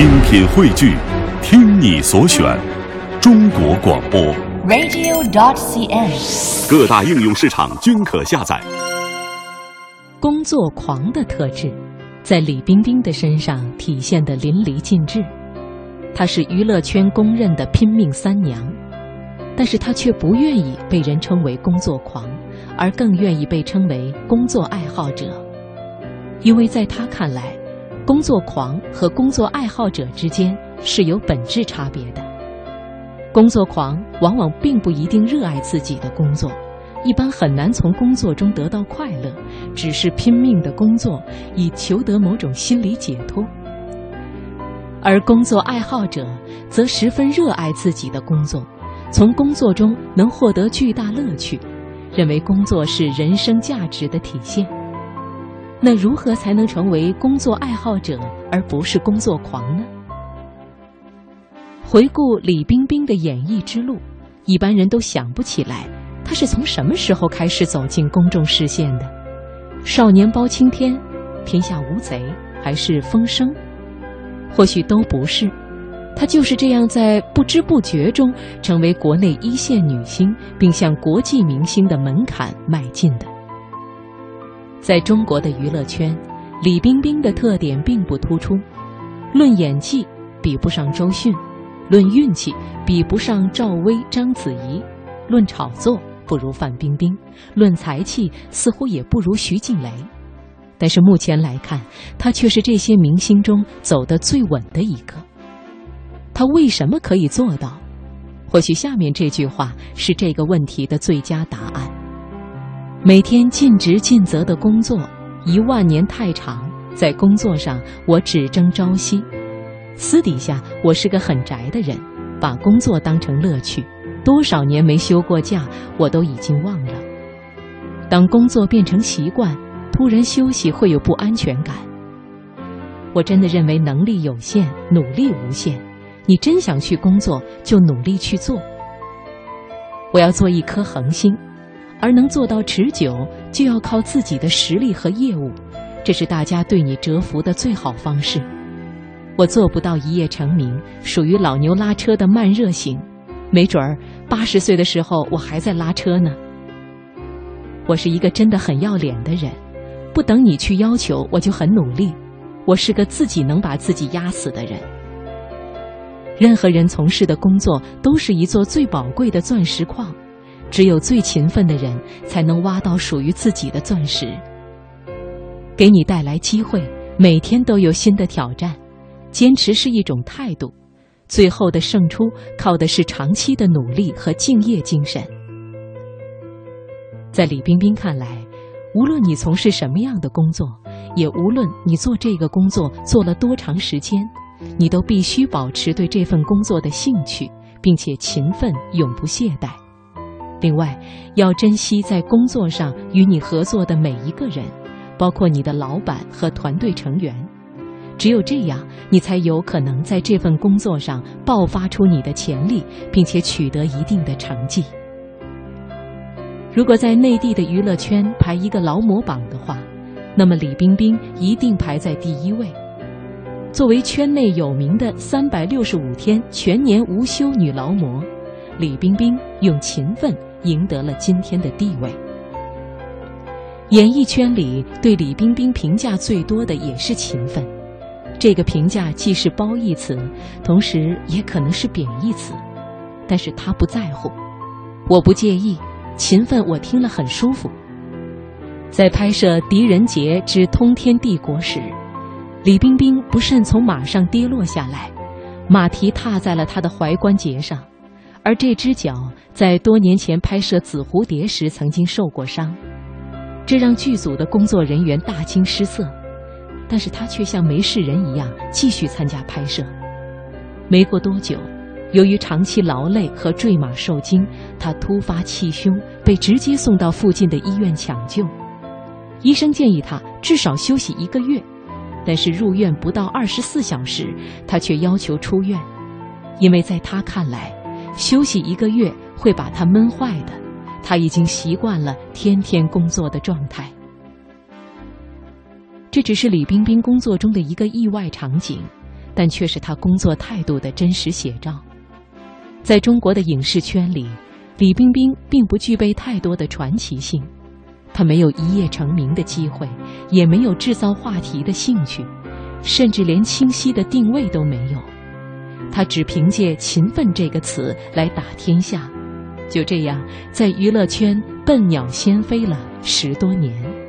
精品汇聚，听你所选，中国广播。radio.dot.cn，。各大应用市场均可下载。工作狂的特质，在李冰冰的身上体现得淋漓尽致。她是娱乐圈公认的拼命三娘，但是她却不愿意被人称为工作狂，而更愿意被称为工作爱好者。因为在她看来，工作狂和工作爱好者之间是有本质差别的。工作狂往往并不一定热爱自己的工作。一般很难从工作中得到快乐，只是拼命的工作，以求得某种心理解脱。而工作爱好者则十分热爱自己的工作，从工作中能获得巨大乐趣，认为工作是人生价值的体现。那如何才能成为工作爱好者，而不是工作狂呢？回顾李冰冰的演艺之路，一般人都想不起来。她是从什么时候开始走进公众视线的？少年包青天、天下无贼，还是风声？或许都不是。她就是这样在不知不觉中成为国内一线女星，并向国际明星的门槛迈进的。在中国的娱乐圈，李冰冰的特点并不突出。论演技，比不上周迅；论运气，比不上赵薇、章子怡；论炒作。不如范冰冰，论才气似乎也不如徐静蕾，但是目前来看，她却是这些明星中走得最稳的一个。她为什么可以做到？或许下面这句话是这个问题的最佳答案：每天尽职尽责的工作，一万年太长。在工作上，我只争朝夕；私底下，我是个很宅的人，把工作当成乐趣。多少年没休过假，我都已经忘了。当工作变成习惯，突然休息会有不安全感。我真的认为能力有限，努力无限。你真想去工作，就努力去做。我要做一颗恒星，而能做到持久，就要靠自己的实力和业务。这是大家对你折服的最好方式。我做不到一夜成名，属于老牛拉车的慢热型。没准儿八十岁的时候我还在拉车呢。我是一个真的很要脸的人，不等你去要求，我就很努力。我是个自己能把自己压死的人。任何人从事的工作都是一座最宝贵的钻石矿，只有最勤奋的人才能挖到属于自己的钻石。给你带来机会，每天都有新的挑战。坚持是一种态度。最后的胜出靠的是长期的努力和敬业精神。在李冰冰看来，无论你从事什么样的工作，也无论你做这个工作做了多长时间，你都必须保持对这份工作的兴趣，并且勤奋，永不懈怠。另外，要珍惜在工作上与你合作的每一个人，包括你的老板和团队成员。只有这样，你才有可能在这份工作上爆发出你的潜力，并且取得一定的成绩。如果在内地的娱乐圈排一个劳模榜的话，那么李冰冰一定排在第一位。作为圈内有名的三百六十五天全年无休女劳模，李冰冰用勤奋赢得了今天的地位。演艺圈里对李冰冰评价最多的也是勤奋。这个评价既是褒义词，同时也可能是贬义词，但是他不在乎，我不介意，勤奋我听了很舒服。在拍摄《狄仁杰之通天帝国》时，李冰冰不慎从马上跌落下来，马蹄踏在了他的踝关节上，而这只脚在多年前拍摄《紫蝴蝶》时曾经受过伤，这让剧组的工作人员大惊失色。但是他却像没事人一样继续参加拍摄。没过多久，由于长期劳累和坠马受惊，他突发气胸，被直接送到附近的医院抢救。医生建议他至少休息一个月，但是入院不到二十四小时，他却要求出院，因为在他看来，休息一个月会把他闷坏的。他已经习惯了天天工作的状态。这只是李冰冰工作中的一个意外场景，但却是他工作态度的真实写照。在中国的影视圈里，李冰冰并不具备太多的传奇性，她没有一夜成名的机会，也没有制造话题的兴趣，甚至连清晰的定位都没有。他只凭借“勤奋”这个词来打天下，就这样在娱乐圈笨鸟先飞了十多年。